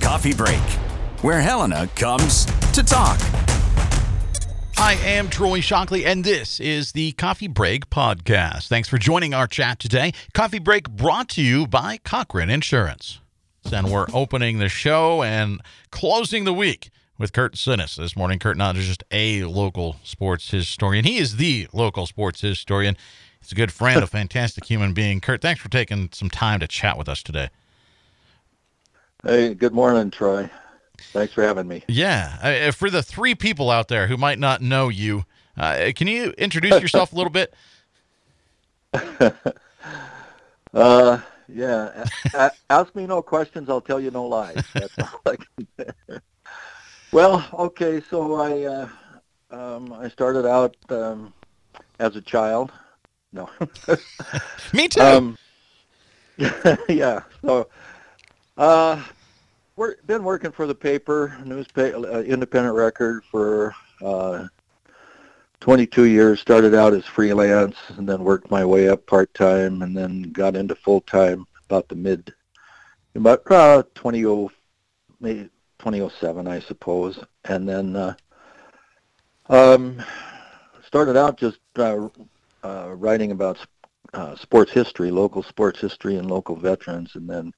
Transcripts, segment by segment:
Coffee Break, where Helena comes to talk. I am Troy Shockley, and this is the Coffee Break Podcast. Thanks for joining our chat today. Coffee Break brought to you by Cochrane Insurance. And we're opening the show and closing the week with Curt Synness. This morning, Curt not just a local sports historian, he is the local sports historian. He's a good friend, a fantastic human being. Curt, thanks for taking some time to chat with us today. Hey, good morning, Troy. Thanks for having me. Yeah. Uh, for the three people out there who might not know you, uh, can you introduce yourself a little bit? uh, yeah. A- ask me no questions. I'll tell you no lies. That's all I can say. Well, okay. So I uh, um, I started out um, as a child. No. me too. Um, yeah. So uh, work, been working for the paper, newspaper, uh, independent record for uh, 22 years. Started out as freelance, and then worked my way up part time, and then got into full time about the mid, about uh, 20, maybe 2007, I suppose, and then uh, um, started out just uh, uh, writing about uh, sports history, local sports history, and local veterans, and then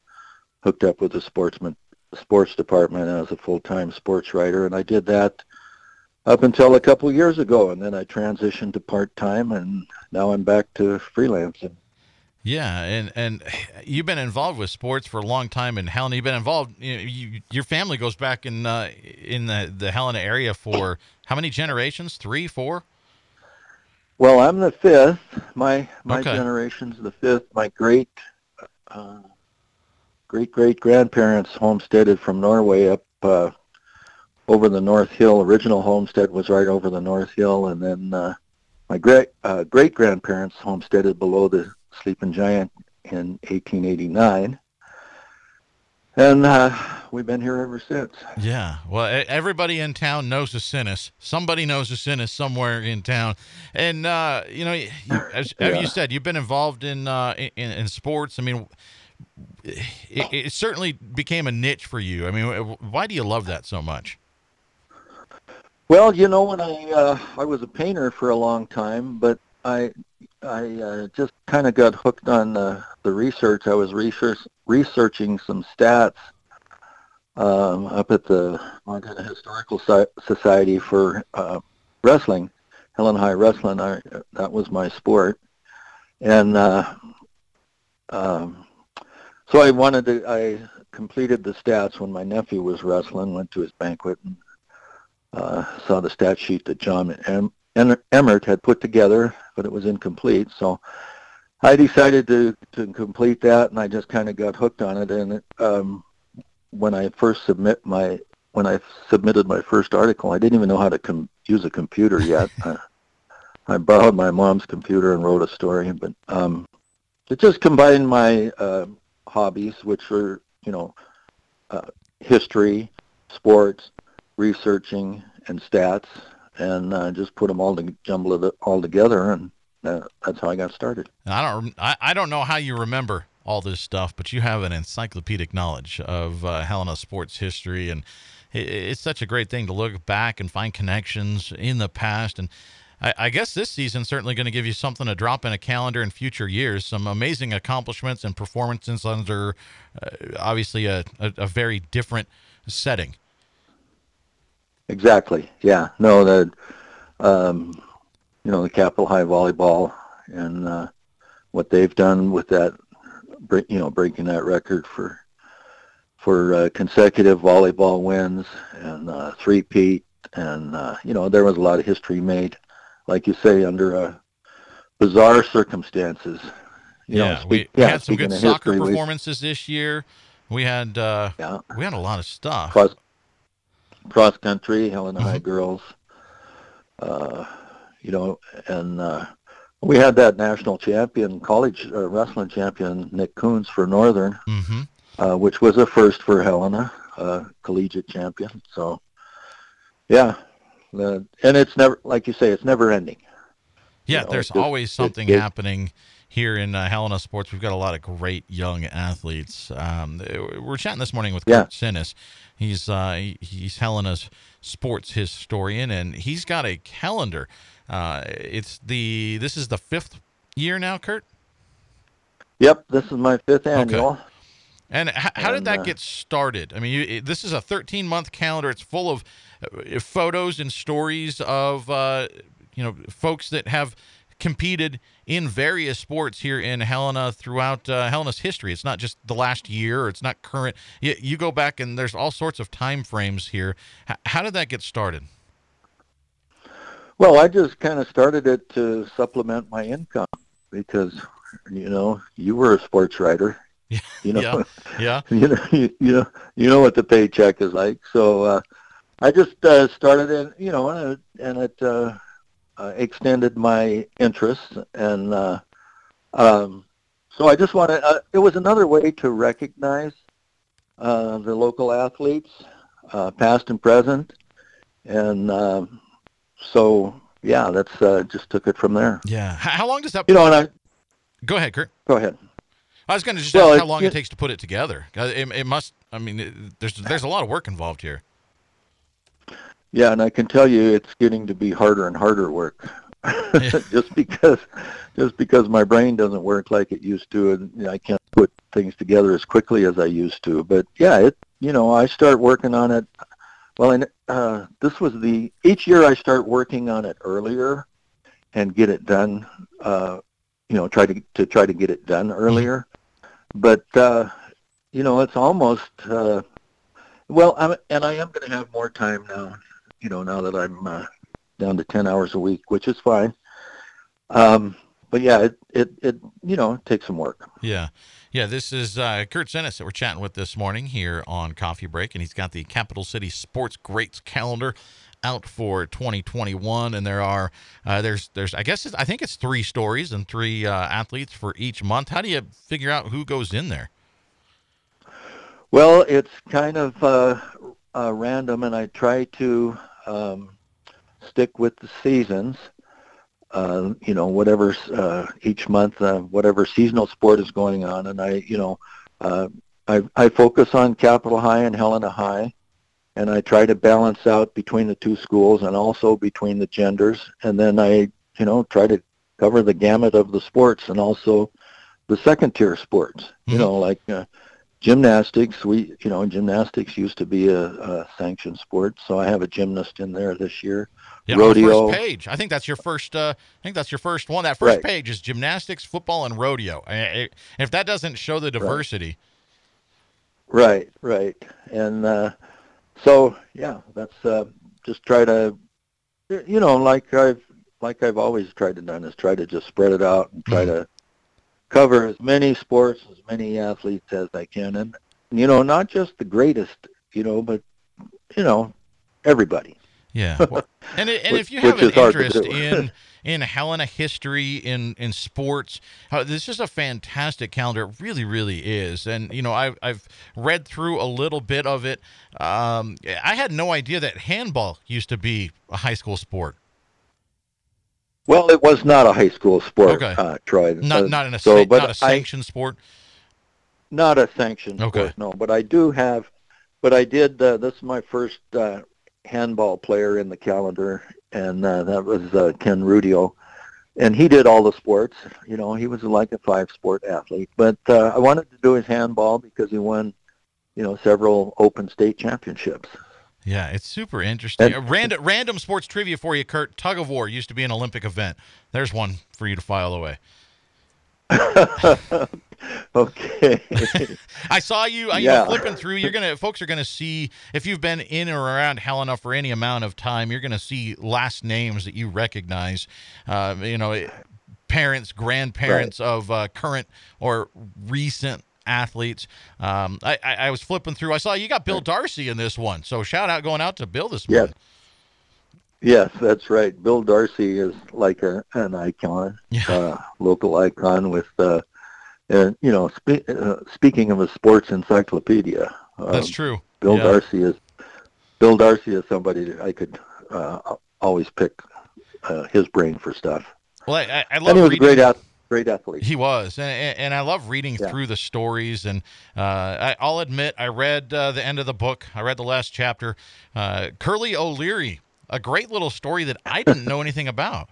hooked up with the sportsman sports department as a full-time sports writer, and I did that up until a couple years ago, and then I transitioned to part-time, and now I'm back to freelancing. Yeah, and and you've been involved with sports for a long time, and Helena, you've been involved. You you, your family goes back in uh, in the the Helena area for how many generations? Three, four? Well, I'm the fifth. My my Okay. generation's the fifth. My great uh, great great grandparents homesteaded from Norway up uh, over the North Hill. Original homestead was right over the North Hill, and then uh, my great uh, great grandparents homesteaded below the Sleeping Giant in 1889, and uh, we've been here ever since. Yeah. Well, everybody in town knows a Synness. Somebody knows a Synness somewhere in town, and uh, you know, you, as, as you said, you've been involved in uh, in, in sports. I mean, it, it certainly became a niche for you. I mean, why do you love that so much? Well, you know, when I uh, I was a painter for a long time, but I I uh, just kind of got hooked on the the research. I was research researching some stats um, up at the Montana Historical Soci- Society for uh, wrestling, Helena High Wrestling. I, that was my sport, and uh, um, so I wanted to. I completed the stats when my nephew was wrestling. Went to his banquet and uh, saw the stat sheet that John em- Emmert had put together, but it was incomplete. So I decided to, to complete that, and I just kind of got hooked on it. And it, um, when I first submit my when I submitted my first article, I didn't even know how to com- use a computer yet. uh, I borrowed my mom's computer and wrote a story, but um, it just combined my uh, hobbies, which were you know uh, history, sports, researching and stats and uh, just put them all to jumble it all together and uh, that's how I got started. I don't. I, I don't know how you remember all this stuff, but you have an encyclopedic knowledge of uh, Helena sports history, and it, it's such a great thing to look back and find connections in the past. And I, I guess this season certainly going to give you something to drop in a calendar in future years. Some amazing accomplishments and performances under, uh, obviously, a, a, a very different setting. Exactly. Yeah. No, the um, you know the Capital High volleyball and uh, what they've done with that, you know, breaking that record for for uh, consecutive volleyball wins and uh, three-peat, and uh, you know there was a lot of history made, like you say, under uh, bizarre circumstances. You know, yeah, speak- we, we yeah, had some good soccer history, we- performances this year. We had uh, yeah. we had a lot of stuff. cross cross country, Helena High Mhm. girls. Uh, you know, and uh, we had that national champion, college uh, wrestling champion Nick Coons for Northern, hmm uh, which was a first for Helena, uh, collegiate champion. So, yeah, the, and it's never like you say, it's never ending. Yeah, know, there's it always it- something it- happening here in uh, Helena Sports. We've got a lot of great young athletes. Um, we're chatting this morning with Yeah. Curt Synness. He's uh, he's Helena's sports historian, and he's got a calendar. Uh, it's the this is the fifth year now, Curt. Yep, this is my fifth annual. And h- how did that uh, get started? I mean, you, this is a 13 month calendar. It's full of uh, photos and stories of uh, you know folks that have competed in various sports here in Helena throughout uh, Helena's history. It's not just the last year. Or it's not current. You, you go back and there's all sorts of time frames here. H- how did that get started? Well, I just kind of started it to supplement my income because, you know, you were a sports writer. Yeah, You know, Yeah, you know, you, you know, you know what the paycheck is like. So uh, I just uh, started it, you know, and it, and it uh, uh, extended my interests, and uh, um, so I just wanted. Uh, it was another way to recognize uh, the local athletes, uh, past and present, and um so yeah, that's uh, just took it from there. yeah. How long does that? You know, and I Go ahead, Curt. go ahead. I was going to just Well, ask how long it, it- takes to put it together. Uh, It, it must. I mean, it, there's there's a lot of work involved here. Yeah, and I can tell you it's getting to be harder and harder work. just because just because my brain doesn't work like it used to and I can't put things together as quickly as I used to. But yeah, it you know, I start working on it well and uh this was the each year I start working on it earlier and get it done uh you know, try to to try to get it done earlier. But uh you know, it's almost uh well, I'm, and I am going to have more time now you know, now that I'm uh, down to 10 hours a week, which is fine. Um, but yeah, it, it, it, you know, it takes some work. Yeah. Yeah, this is uh, Curt Synness that we're chatting with this morning here on Coffee Break, and he's got the Capital City Sports Greats calendar out for 2021 and there are uh, there's there's I guess it's, I think it's three stories and three uh, athletes for each month. How do you figure out who goes in there? Well, it's kind of uh, uh, random, and I try to um, stick with the seasons. Uh, you know, whatever uh, each month, uh, whatever seasonal sport is going on, and I, you know, uh, I, I focus on Capital High and Helena High, and I try to balance out between the two schools and also between the genders, and then I, you know, try to cover the gamut of the sports and also the second tier sports. You Mhm. know, like uh, gymnastics. We, you know, gymnastics used to be a, a sanctioned sport, so I have a gymnast in there this year. Yeah, Rodeo. first page. I think that's your first. Uh, I think that's your first one. That first Right. page is gymnastics, football, and rodeo. I- I- If that doesn't show the diversity, Right, right, and uh, so yeah, that's uh, just try to, you know, like I've like I've always tried to done is try to just spread it out and try to cover as many sports, as many athletes as I can, and you know, not just the greatest, you know, but you know, everybody. Yeah, well, and it, and Which- if you have an is hard to interest in in Helena history in in sports, uh, this is a fantastic calendar. It really, really is. And you know, I've I've read through a little bit of it. Um, I had no idea that handball used to be a high school sport. Well, it was not a high school sport, Okay. uh, Troy. Not Uh, not in a so, but not a I- sanctioned sport. Not a sanctioned Okay. sport, no. But I do have, but I did. Uh, this is my first uh, handball player in the calendar, and uh, that was uh, Ken Rudio, and he did all the sports. You know, he was like a five-sport athlete. But uh, I wanted to do his handball because he won, you know, several Open State championships. Yeah, it's super interesting. And- random random sports trivia for you, Curt. Tug of war used to be an Olympic event. There's one for you to file away. okay. I saw you. I you Yeah. know, flipping through. You're gonna, folks are gonna see if you've been in or around Helena for any amount of time. You're gonna see last names that you recognize. Uh, you know, parents, grandparents of uh, current or recent athletes. Um, I, I, I was flipping through. I saw you got Bill Darcy in this one. So shout out going out to Bill this morning. Yes, yes that's right. Bill Darcy is like a, an icon, Yeah. uh, local icon with, uh, uh, you know, spe- uh, speaking of a sports encyclopedia, um, That's true. Bill Yeah. Darcy is Bill Darcy is somebody that I could uh, always pick uh, his brain for stuff. Well, I, I, love And he was a great ath- great athlete. He was, and, and I love reading Yeah. through the stories. And uh, I, I'll admit, I read uh, the end of the book. I read the last chapter. Uh, Curly O'Leary, a great little story that I didn't know anything about.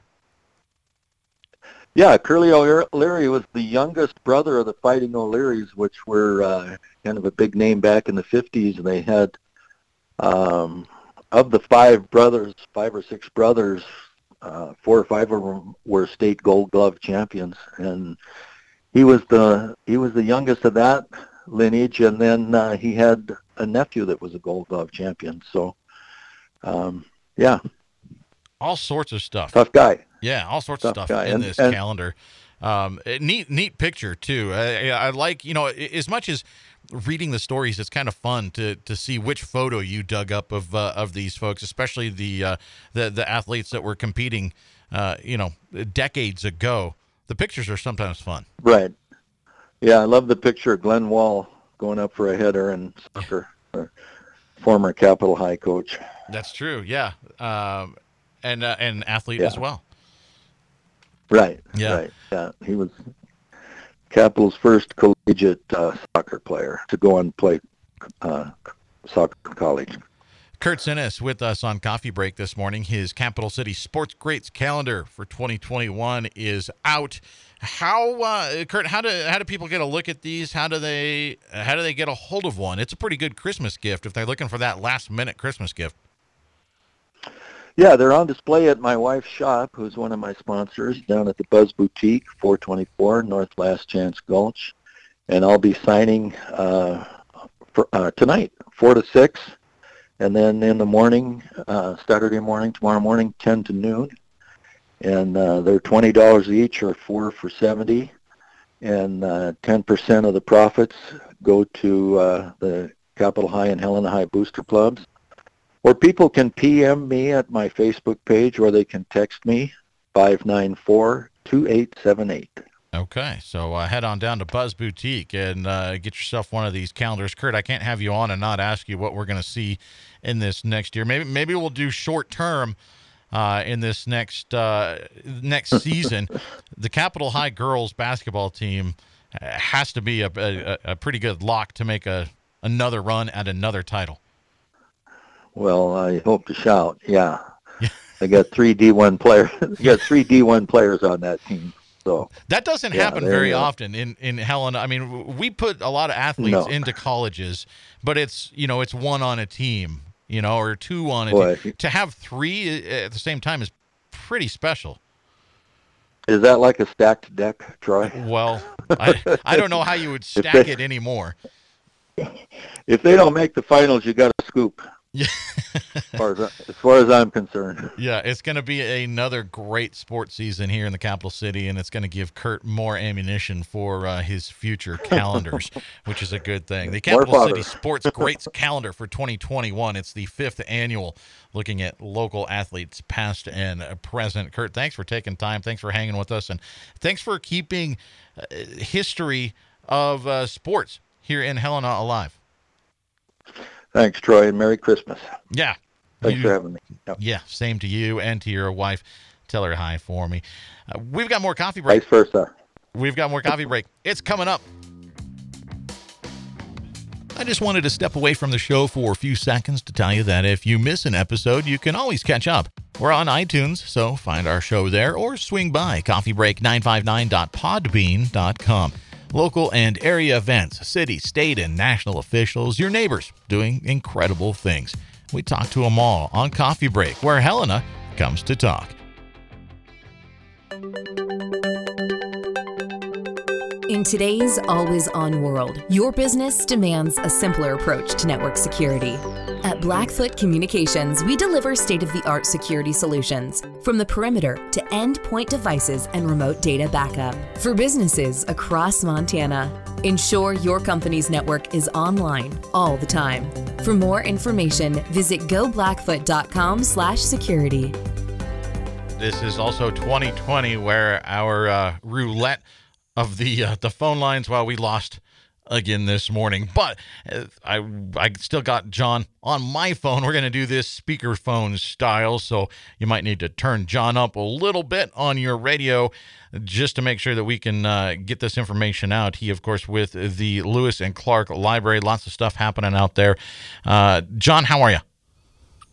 Yeah, Curly O'Leary was the youngest brother of the Fighting O'Learys, which were uh, kind of a big name back in the 50s. And they had, um, of the five brothers, five or six brothers, uh, four or five of them were state Gold Glove champions, and he was the he was the youngest of that lineage. And then uh, he had a nephew that was a Gold Glove champion. So, um, yeah, All sorts of stuff. tough guy. Yeah, all sorts of stuff guy. in And- this and- calendar. Um, eh, neat, neat picture too. I, I like, you know, as much as reading the stories, it's kind of fun to to see which photo you dug up of uh, of these folks, especially the uh, the the athletes that were competing, uh, you know, decades ago. The pictures are sometimes fun. Right. Yeah, I love the picture of Glenn Wall going up for a header in soccer. uh, Former Capital High coach. That's true. Yeah, um, and uh, and athlete as well. Right. Yeah. Right. Yeah. He was Capital's first collegiate uh, soccer player to go and play uh, soccer college. Curt Synness with us on Coffee Break this morning. His Capital City Sports Greats calendar for 2021 is out. How, uh, Curt? How do how do people get a look at these? How do they how do they get a hold of one? It's a pretty good Christmas gift if they're looking for that last minute Christmas gift. Yeah, they're on display at my wife's shop, who's one of my sponsors, down at the Buzz Boutique, 424 North Last Chance Gulch, and I'll be signing uh, for, uh, tonight, four to six, and then in the morning, uh, Saturday morning, tomorrow morning, 10 to noon, and uh, they're twenty dollars each, or four for 70, and uh, 10% of the profits go to uh, the Capital High and Helena High booster clubs. Or people can PM me at my Facebook page or they can text me 594-2878. Okay, so uh, head on down to Buzz Boutique and uh, get yourself one of these calendars. Kurt, I can't have you on and not ask you what we're going to see in this next year. Maybe maybe we'll do short term uh, in this next uh, next season. the Capital High girls basketball team uh, has to be a, a, a pretty good lock to make a another run at another title. Well, I hope to shout. Yeah. they got three D1 players. they got three D1 players on that team. So, That doesn't Yeah, happen very often in in Helena. I mean, we put a lot of athletes No. into colleges, but it's you know it's one on a team, you know, or two on a Boy, team. To have three uh, at the same time is pretty special. is that like a stacked deck, Troy? Well, I I don't know how you would stack they- it anymore. If they don't make the finals, you got to scoop. Yeah. as, far as, as far as I'm concerned. Yeah, it's going to be another great sports season here in the capital city, and it's going to give Curt more ammunition for uh, his future calendars, which is a good thing. The Capital City. Sports Greats Calendar for 2021. It's the fifth annual, looking at local athletes, past and present. Curt, thanks for taking time. Thanks for hanging with us, and thanks for keeping uh, history of uh, sports here in Helena alive. Thanks, Troy, and Merry Christmas. Yeah. Thanks You- for having me. Yep. Yeah, same to you and to your wife. Tell her hi for me. Uh, we've got more coffee break. Vice versa. We've got more coffee break. It's coming up. I just wanted to step away from the show for a few seconds to tell you that if you miss an episode, you can always catch up. We're on iTunes, so find our show there or swing by coffeebreak959.podbean.com. Local and area events, city, state, and national officials, your neighbors doing incredible things. We talk to them all on Coffee Break, where Helena comes to talk. In today's always on world, your business demands a simpler approach to network security. At Blackfoot Communications, we deliver state of the art security solutions from the perimeter to endpoint devices and remote data backup for businesses across Montana. Ensure your company's network is online all the time. For more information, visit goblackfoot.com/security. This is also 2020, where our uh, roulette of the uh, the phone lines, while we lost again this morning. But uh, I I still got John on my phone. We're going to do this speakerphone style, so you might need to turn John up a little bit on your radio just to make sure that we can uh, get this information out. He, of course, with the Lewis and Clark Library, lots of stuff happening out there. Uh, John, how are you?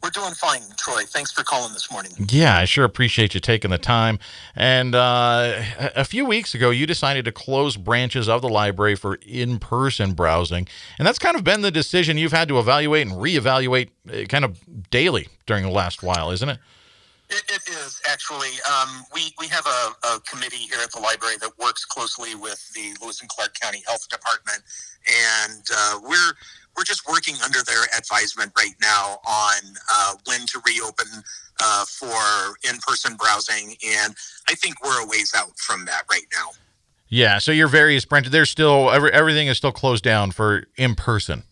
We're doing fine, Troy. Thanks for calling this morning. Yeah, I sure appreciate you taking the time. And uh, a few weeks ago, you decided to close branches of the library for in person browsing. And that's kind of been the decision you've had to evaluate and reevaluate uh, kind of daily during the last while, isn't it? It, it is actually. Um, we we have a, a, committee here at the library that works closely with the Lewis and Clark County Health Department, and uh, we're we're just working under their advisement right now on uh, when to reopen uh, for in-person browsing, and I think we're a ways out from that right now. Yeah, so your various branches, they're still every, everything is still closed down for in person.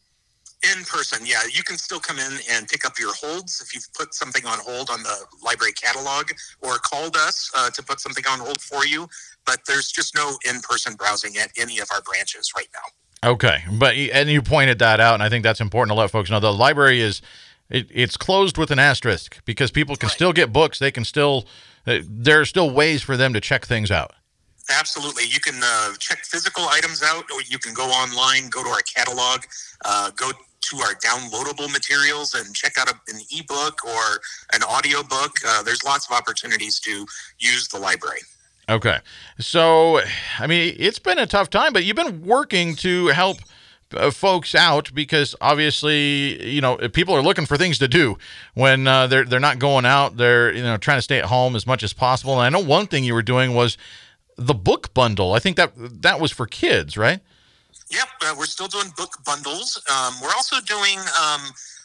In person, yeah, you can still come in and pick up your holds if you've put something on hold on the library catalog or called us uh, to put something on hold for you. But there's just no in-person browsing at any of our branches right now. Okay, but and you pointed that out, and I think that's important to let folks know. The library is it, it's closed with an asterisk because people can right. still get books. They can still uh, there are still ways for them to check things out. Absolutely, you can uh, check physical items out, or you can go online, go to our catalog, uh, go to our downloadable materials and check out a, an ebook or an audio book. Uh, there's lots of opportunities to use the library. Okay. So, I mean, it's been a tough time, but you've been working to help uh, folks out because obviously, you know, people are looking for things to do when uh, they're they're not going out. They're you know trying to stay at home as much as possible. And I know one thing you were doing was the book bundle. I think that that was for kids, right? Yep, uh, we're still doing book bundles. Um, we're also doing um,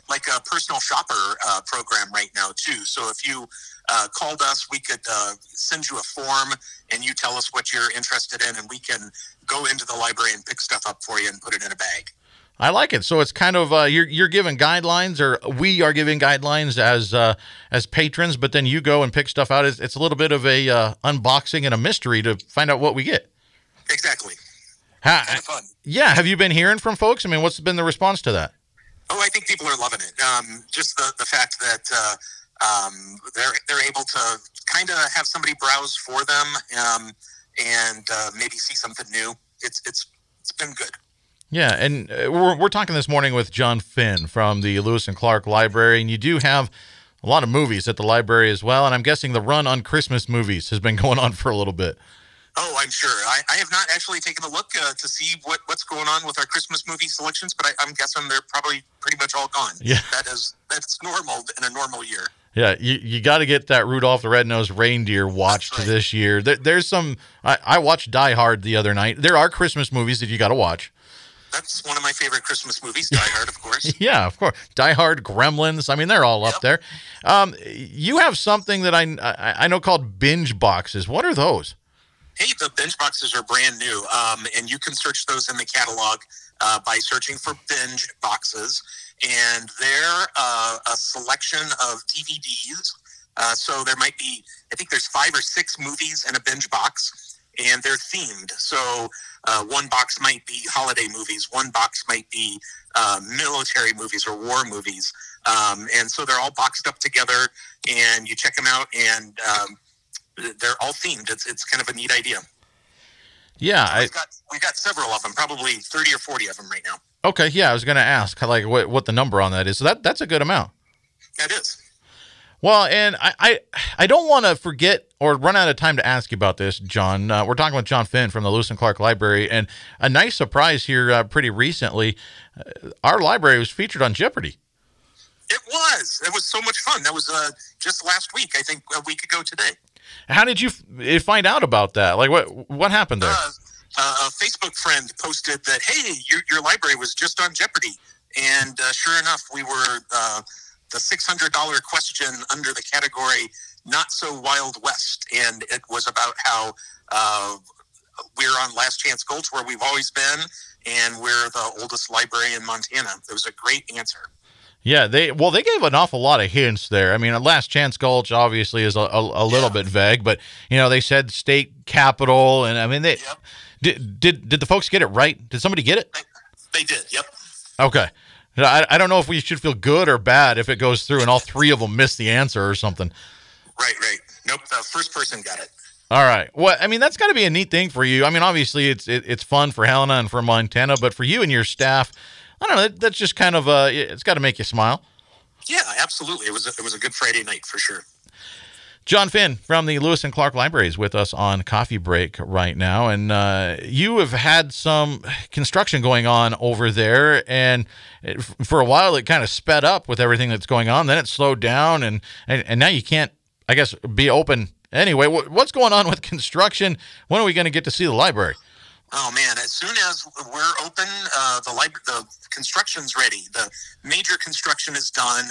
like a personal shopper uh, program right now too. So if you uh, called us, we could uh, send you a form and you tell us what you're interested in, and we can go into the library and pick stuff up for you and put it in a bag. I like it. So it's kind of uh, you're you're giving guidelines, or we are giving guidelines as uh, as patrons, but then you go and pick stuff out. It's, it's a little bit of a uh, unboxing and a mystery to find out what we get. Exactly. Ha- kind of fun. Yeah. Have you been hearing from folks? I mean, what's been the response to that? Oh, I think people are loving it. Um, just the the fact that uh, um, they're they're able to kind of have somebody browse for them um, and uh, maybe see something new. It's it's it's been good. Yeah, and uh, we're we're talking this morning with John Finn from the Lewis and Clark Library, and you do have a lot of movies at the library as well. And I'm guessing the run on Christmas movies has been going on for a little bit. Oh, I'm sure. I, I have not actually taken a look uh, to see what, what's going on with our Christmas movie selections, but I, am guessing they're probably pretty much all gone. Yeah, that is that's normal in a normal year. Yeah, you, you got to get that Rudolph the Red-Nosed Reindeer watched right. this year. There, there's some. I, I watched Die Hard the other night. There are Christmas movies that you got to watch. That's one of my favorite Christmas movies, Die Hard, of course. yeah, of course. Die Hard, Gremlins. I mean, they're all yep. up there. Um, you have something that I, I I know called binge boxes. What are those? Hey, the binge boxes are brand new, um, and you can search those in the catalog uh, by searching for binge boxes. And they're uh, a selection of DVDs. Uh, so there might be, I think there's five or six movies in a binge box, and they're themed. So uh, one box might be holiday movies, one box might be uh, military movies or war movies. Um, and so they're all boxed up together, and you check them out, and um, they're all themed. It's it's kind of a neat idea. Yeah, we've got we've got several of them, probably thirty or forty of them right now. Okay, yeah, I was going to ask like what what the number on that is. So that that's a good amount. That is. Well, and I I, I don't want to forget or run out of time to ask you about this, John. Uh, we're talking with John Finn from the Lewis and Clark Library, and a nice surprise here uh, pretty recently. Uh, our library was featured on Jeopardy. It was. It was so much fun. That was uh, just last week. I think a week ago today. How did you f- find out about that? Like, what what happened there? Uh, uh, a Facebook friend posted that, hey, your, your library was just on Jeopardy. And uh, sure enough, we were uh, the $600 question under the category Not So Wild West. And it was about how uh, we're on Last Chance Gulch, where we've always been, and we're the oldest library in Montana. It was a great answer. Yeah, they well they gave an awful lot of hints there. I mean, Last Chance Gulch obviously is a, a, a little yeah. bit vague, but you know they said state capital, and I mean they yep. did did did the folks get it right? Did somebody get it? I, They did. Yep. Okay. I, I don't know if we should feel good or bad if it goes through and all three of them miss the answer or something. Right. Right. Nope. The first person got it. All right. Well, I mean, that's got to be a neat thing for you. I mean, obviously, it's it, it's fun for Helena and for Montana, but for you and your staff, I don't know. That, that's just kind of uh, it's got to make you smile. Yeah, absolutely. It was a, it was a good Friday night for sure. John Finn from the Lewis and Clark Library is with us on coffee break right now, and uh, you have had some construction going on over there, and it, for a while it kind of sped up with everything that's going on. Then it slowed down, and and, and now you can't, I guess, be open anyway. What, what's going on with construction? When are we going to get to see the library? Oh man! As soon as we're open, uh, the lib- the construction's ready. The major construction is done.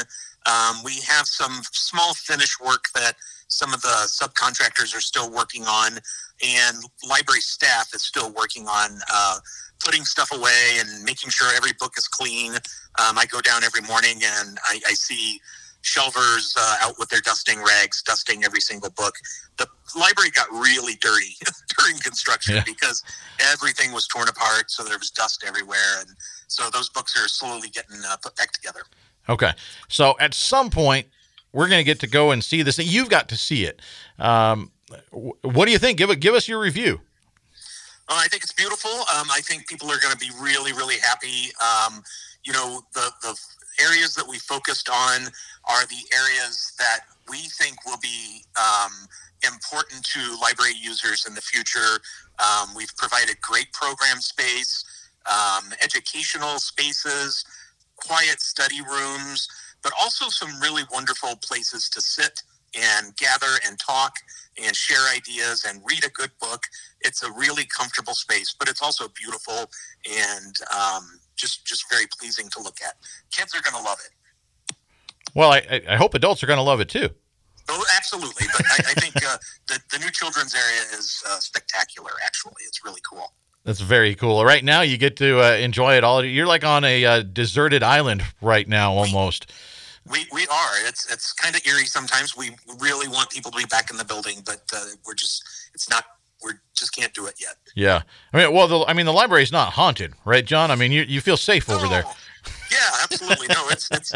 Um, we have some small finish work that some of the subcontractors are still working on, and library staff is still working on uh, putting stuff away and making sure every book is clean. Um, I go down every morning and I, I see shelvers uh, out with their dusting rags, dusting every single book. The library got really dirty during construction Yeah. because everything was torn apart, so there was dust everywhere, and so those books are slowly getting uh, put back together. Okay. So at some point, we're going to get to go and see this. You've got to see it. Um, what do you think? Give it. Give us your review. Uh, I think it's beautiful. Um, I think people are going to be really, really happy. Um, you know, the the areas that we focused on are the areas that we think will be um, important to library users in the future. Um, we've provided great program space, um, educational spaces, quiet study rooms, but also some really wonderful places to sit and gather and talk and share ideas and read a good book. It's a really comfortable space, but it's also beautiful and um, just just very pleasing to look at. Kids are going to love it. Well, I, I- hope adults are going to love it too. Oh, absolutely. But I, I think uh, the, the new children's area is uh, spectacular, actually. It's really cool. That's very cool. Right now, you get to uh, enjoy it all. You're like on a uh, deserted island right now, almost. We, we are. It's it's kind of eerie sometimes. We really want people to be back in the building, but uh, we're just it's not. We just can't do it yet. Yeah. I mean, well, the, I mean, the library's not haunted, right, John? I mean, you you feel safe over there. Oh, Yeah, absolutely. No, it's it's.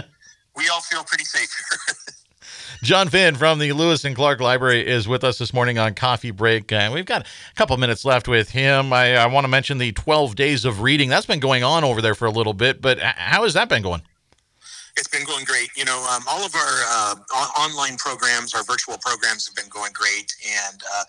We all feel pretty safe here. John Finn from the Lewis and Clark Library is with us this morning on Coffee Break. And we've got a couple minutes left with him. I, I want to mention the 12 days of reading. That's been going on over there for a little bit, but how has that been going? it's been going great. You know, um, all of our uh, on- online programs, our virtual programs have been going great, and uh,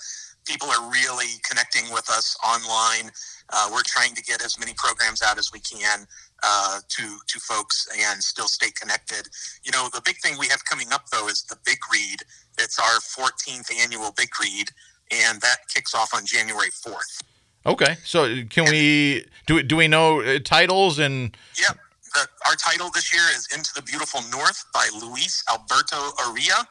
people are really connecting with us online. Uh, we're trying to get as many programs out as we can uh, to to folks and still stay connected. You know, the big thing we have coming up though is the Big Read. It's our 14th annual Big Read, and that kicks off on January 4th. Okay. So can we do we, do we know uh, titles and Yep. The, our title this year is Into the Beautiful North by Luis Alberto Urrea.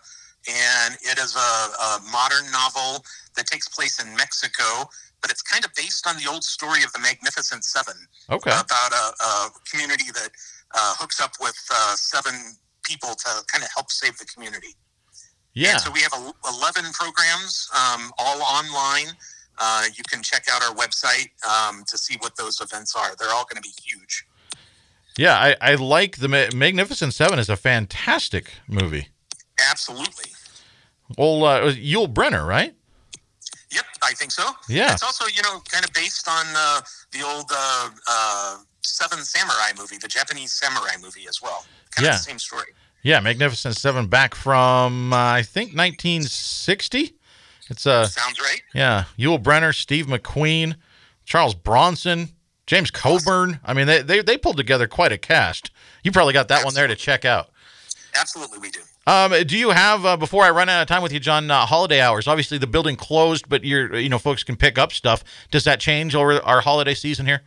And it is a, a modern novel that takes place in Mexico, but it's kind of based on the old story of the Magnificent Seven okay. about a, a community that uh, hooks up with uh, seven people to kind of help save the community. Yeah. And so we have el- 11 programs, um, all online. Uh, you can check out our website um, to see what those events are. They're all going to be huge. Yeah, I, I like the Ma- Magnificent Seven is a fantastic movie. Absolutely. Well, uh, Yul Brynner, right? Yep, I think so. Yeah. It's also, you know, kind of based on uh, the old uh, uh, Seven Samurai movie, the Japanese samurai movie as well. Kind Yeah. of the same story. Yeah, Magnificent Seven back from uh, I think 1960. It's uh Sounds right. yeah, Yul Brynner, Steve McQueen, Charles Bronson, James Coburn. I mean, they they, they pulled together quite a cast. You probably got that one there to check out. Absolutely, we do. Um, do you have uh, before I run out of time with you, John? Uh, holiday hours. Obviously, the building closed, but you're you know folks can pick up stuff. Does that change over our holiday season here?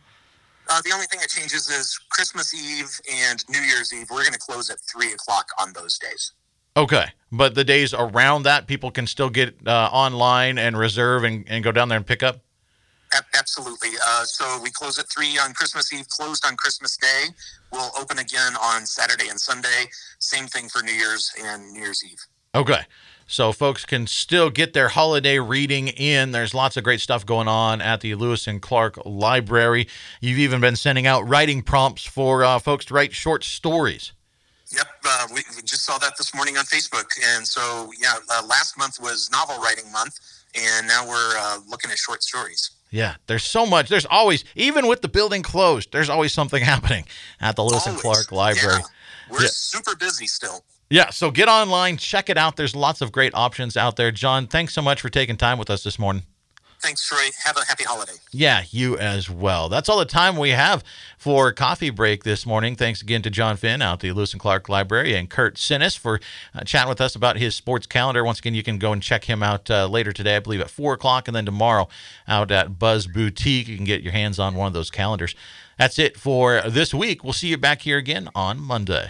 Uh, the only thing that changes is Christmas Eve and New Year's Eve. We're going to close at 3 o'clock on those days. Okay, but the days around that, people can still get uh, online and reserve and, and go down there and pick up. Absolutely. Uh, so we close at 3 on Christmas Eve, closed on Christmas Day. We'll open again on Saturday and Sunday. Same thing for New Year's and New Year's Eve. Okay. so folks can still get their holiday reading in. There's lots of great stuff going on at the Lewis and Clark Library. You've even been sending out writing prompts for uh, folks to write short stories. Yep, uh, we, we, just saw that this morning on Facebook. And so, yeah, uh, last month was novel writing month, and now we're uh, looking at short stories. Yeah, there's so much. There's always, even with the building closed, there's always something happening at the Lewis and Clark Library. Yeah, we're yeah. super busy still. Yeah, so get online, check it out. There's lots of great options out there. John, thanks so much for taking time with us this morning. Thanks, Troy. Have a happy holiday. Yeah, you as well. That's all the time we have for coffee break this morning. Thanks again to John Finn out the Lewis and Clark Library and Curt Synness for uh, chatting with us about his sports calendar. Once again, you can go and check him out uh, later today, I believe at 4 o'clock, and then tomorrow out at Buzz Boutique. You can get your hands on one of those calendars. That's it for this week. We'll see you back here again on Monday.